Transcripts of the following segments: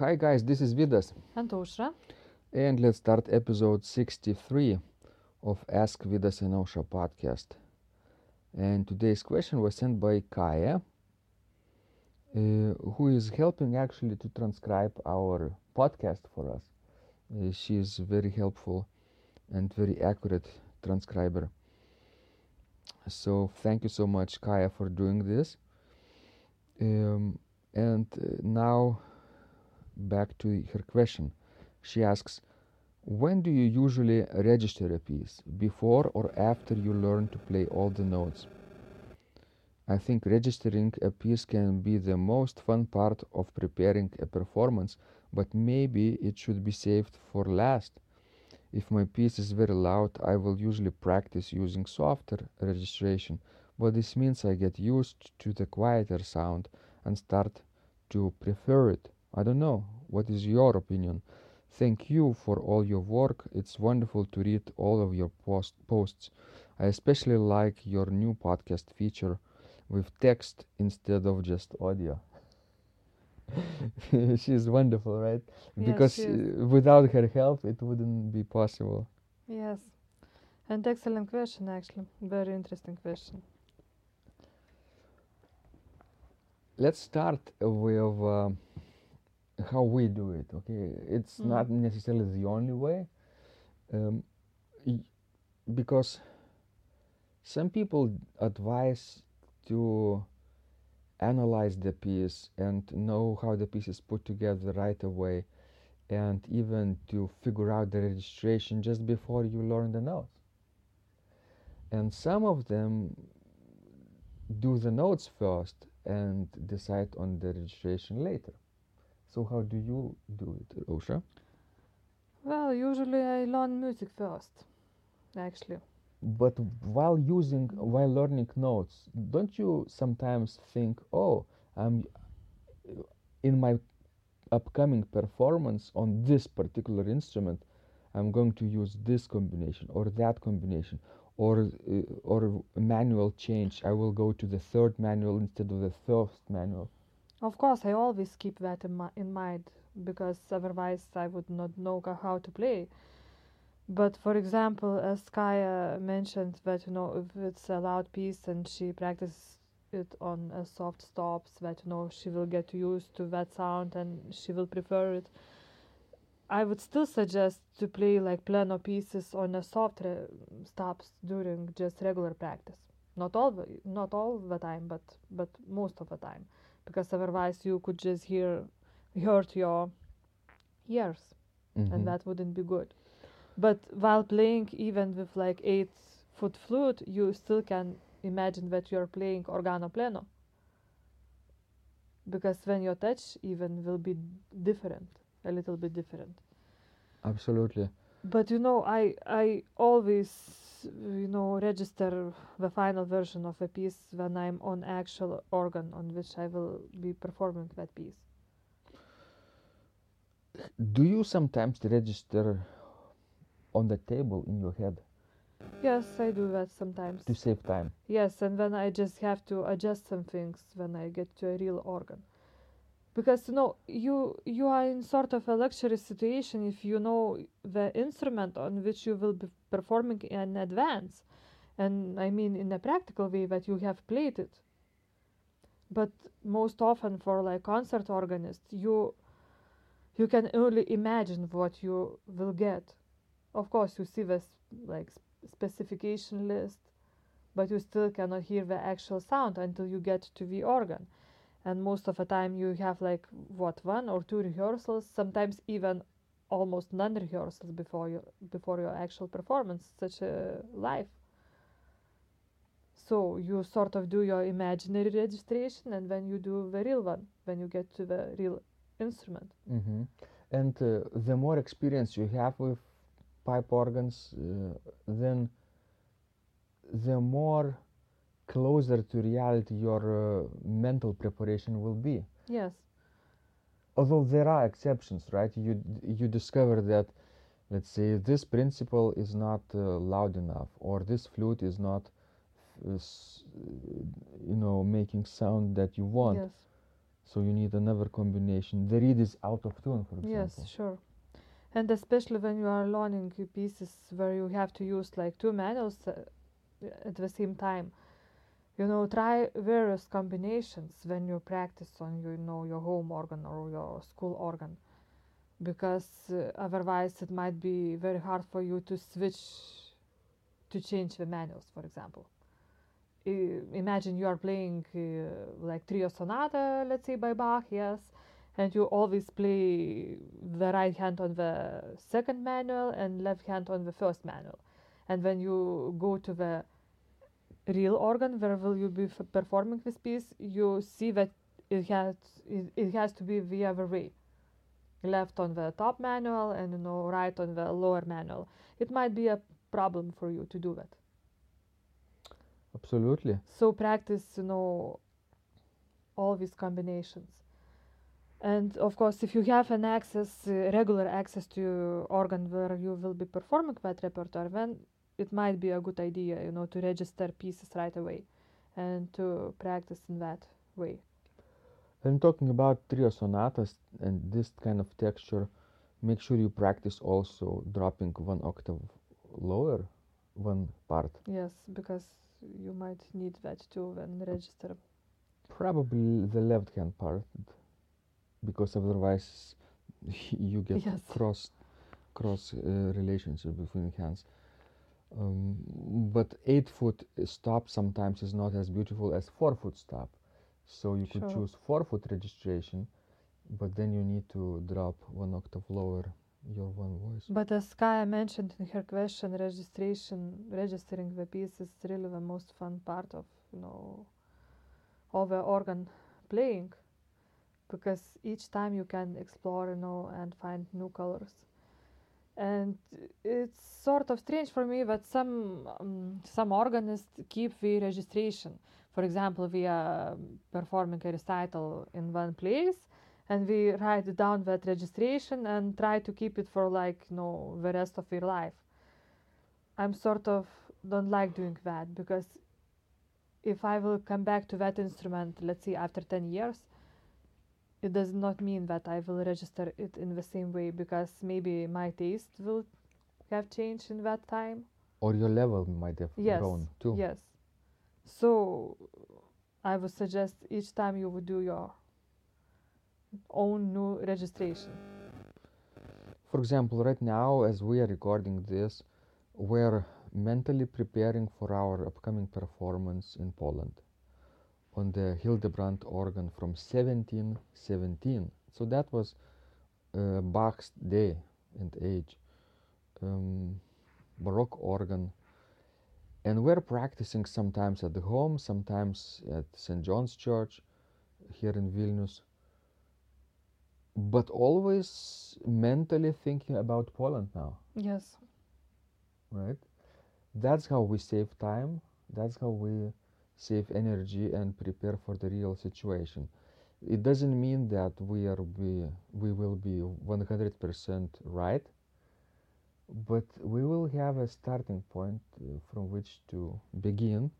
Hi guys, this is Vidas, And Aušra. and let's start episode 63 of Ask Vidas and Ausra podcast. And today's question was sent by Kaya, uh, who is helping actually to transcribe our podcast for us. Uh, she is very helpful and very accurate transcriber. So thank you so much, Kaya, for doing this. Um, and uh, now back to her question. She asks, when do you usually register a piece? Before or after you learn to play all the notes? I think registering a piece can be the most fun part of preparing a performance, but maybe it should be saved for last. If my piece is very loud, I will usually practice using softer registration, but this means I get used to the quieter sound and start to prefer it. I don't know. What is your opinion? Thank you for all your work. It's wonderful to read all of your post- posts. I especially like your new podcast feature with text instead of just audio. She's wonderful, right? Yes, because uh, without her help, it wouldn't be possible. Yes. And excellent question, actually. Very interesting question. Let's start with uh, how we do it. Okay, it's Mm. not necessarily the only way, um, because some people advise to analyze the piece and know how the piece is put together right away, and even to figure out the registration just before you learn the notes. And some of them do the notes first and decide on the registration later. So how do you do it, Ausra? Well, usually I learn music first, actually. But while using, while learning notes, don't you sometimes think, oh, I'm in my upcoming performance on this particular instrument, I'm going to use this combination or that combination, or uh, or manual change. I will go to the third manual instead of the first manual. Of course, I always keep that in, mi- in mind because otherwise I would not know how to play. But for example, as Kaya mentioned, that you know if it's a loud piece and she practices it on a soft stops, that you know she will get used to that sound and she will prefer it. I would still suggest to play like piano pieces on a soft re- stops during just regular practice. Not all the, not all the time, but but most of the time, because otherwise you could just hear hurt your ears Mhm. and that wouldn't be good. But while playing even with like eight foot flute, you still can imagine that you're playing organo pleno. Because when your touch even will be different, a little bit different. Absolutely. But you know, I I always you know register the final version of a piece when I'm on actual organ on which I will be performing that piece. Do you sometimes register on the table in your head Yes, I do that sometimes. to save time? Yes, and then I just have to adjust some things when I get to a real organ. Because you know, you you are in sort of a luxury situation if you know the instrument on which you will be performing in advance. And I mean in a practical way that you have played it. But most often for like concert organist, you you can only imagine what you will get. Of course, you see this like specification list, but you still cannot hear the actual sound until you get to the organ. And most of the time, you have like what one or two rehearsals, sometimes even almost none rehearsals before your before your actual performance, such a live. So you sort of do your imaginary registration, and then you do the real one when you get to the real instrument. hmm And uh, the more experience you have with pipe organs, uh, then the more closer to reality your uh, mental preparation will be. Yes. Although there are exceptions, right? You you discover that, let's say, this principle is not uh, loud enough, or this flute is not, uh, you know, making sound that you want. Yes. So you need another combination. The reed is out of tune, for example. Yes, sure. And especially when you are learning pieces where you have to use like two manuals uh, at the same time. You know, try various combinations when you practice on you know your home organ or your school organ, because uh, otherwise it might be very hard for you to switch to change the manuals, for example. I- imagine you are playing uh, like trio sonata, let's say by Bach, yes, and you always play the right hand on the second manual and left hand on the first manual. And when you go to the real organ where will you be f- performing this piece, you see that it has it, it has to be the other way. Left on the top manual and you know right on the lower manual. It might be a problem for you to do that. Absolutely. So practice, you know, all these combinations. And of course, if you have an access, uh, regular access to organ where you will be performing that repertoire, then it might be a good idea, you know, to register pieces right away and to practice in that way. And talking about trio sonatas and this kind of texture, make sure you practice also dropping one octave lower one part. Yes, because you might need that too when register. Probably the left hand part, because otherwise you get Yes. cross cross uh, relationship between hands. Um, but eight foot stop sometimes is not as beautiful as four foot stop. So you could choose four foot registration, but then you need to drop one octave lower your one voice. But as Kaya mentioned in her question, registration, registering the piece is really the most fun part of you know all the organ playing, because each time you can explore, you know, and find new colors. And it's sort of strange for me that some um, some organists keep the registration. For example, we are performing a recital in one place, and we write down that registration and try to keep it for like you know the rest of your life i'm sort of don't like doing that because if i will come back to that instrument let's say after 10 years it does not mean that i will register it in the same way because maybe my taste will have changed in that time. Or your level might have yes grown too. yes. So i would suggest each time you would do your own new registration. For example, right now, as we are recording this, we're mentally preparing for our upcoming performance in Poland on the Hildebrand organ from 1717. So that was uh, Bach's day and age, um, Baroque organ. And we're practicing sometimes at the home, sometimes at St. John's Church here in Vilnius but always mentally thinking about Poland now, yes right? That's how we save time. That's how we save energy and prepare for the real situation. It doesn't mean that we are be we will be 100% right, but we will have a starting point uh, from which to begin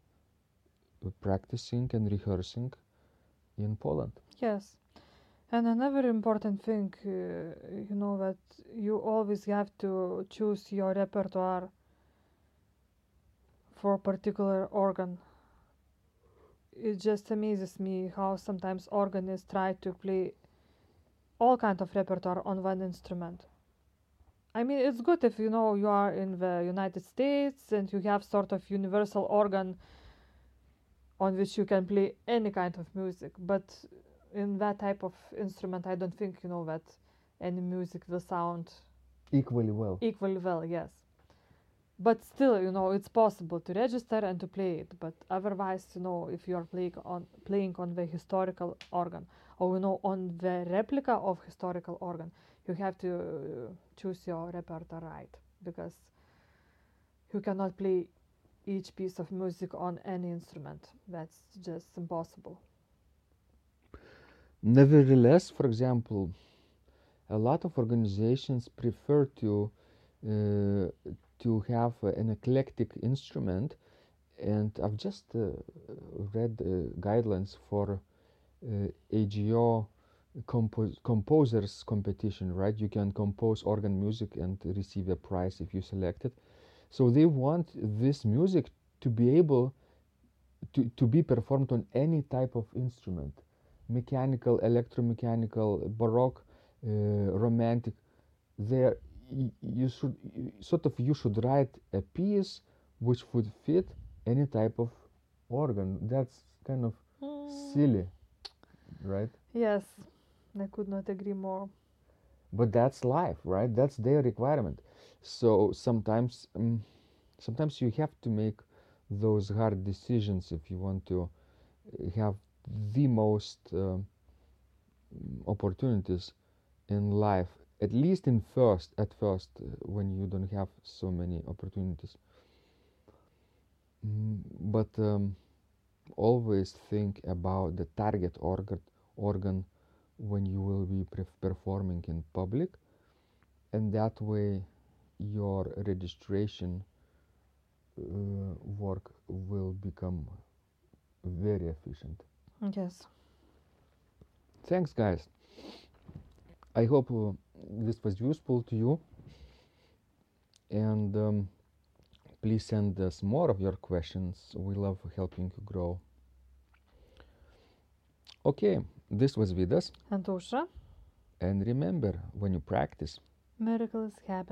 uh, practicing and rehearsing in Poland. Yes. And another important thing, uh, you know, that you always have to choose your repertoire for a particular organ. It just amazes me how sometimes organists try to play all kind of repertoire on one instrument. I mean, it's good if you know you are in the United States and you have sort of universal organ on which you can play any kind of music, but in that type of instrument i don't think you know that any music will sound Equally well. equally well yes but still you know it's possible to register and to play it. But otherwise you know if you are playing on playing on the historical organ or you know on the replica of historical organ you have to uh, choose your repertoire right. Because you cannot play each piece of music on any instrument. That's just impossible. Nevertheless, for example, a lot of organizations prefer to uh, to have uh, an eclectic instrument, and I've just uh, read guidelines for uh, AGO compos- composers competition, right? You can compose organ music and receive a prize if you select it. So they want this music to be able to, to be performed on any type of instrument mechanical, electromechanical, baroque, uh, romantic. There, you should sort of you should write a piece which would fit any type of organ. That's kind of Mm, silly, right? Yes, I could not agree more. But that's life, right? That's their requirement. So sometimes, um, sometimes you have to make those hard decisions if you want to uh, have the most um, opportunities in life. At least in first, at first, uh, when you don't have so many opportunities. Mm, but um, always think about the target organ organ when you will be performing in public and that way your registration uh, work will become very efficient Yes. thanks guys i hope uh, this was useful to you. And um, please send us more of your questions. We love helping you grow. Okay this was vidas. And Ausra, and remember when you practice miracles happen.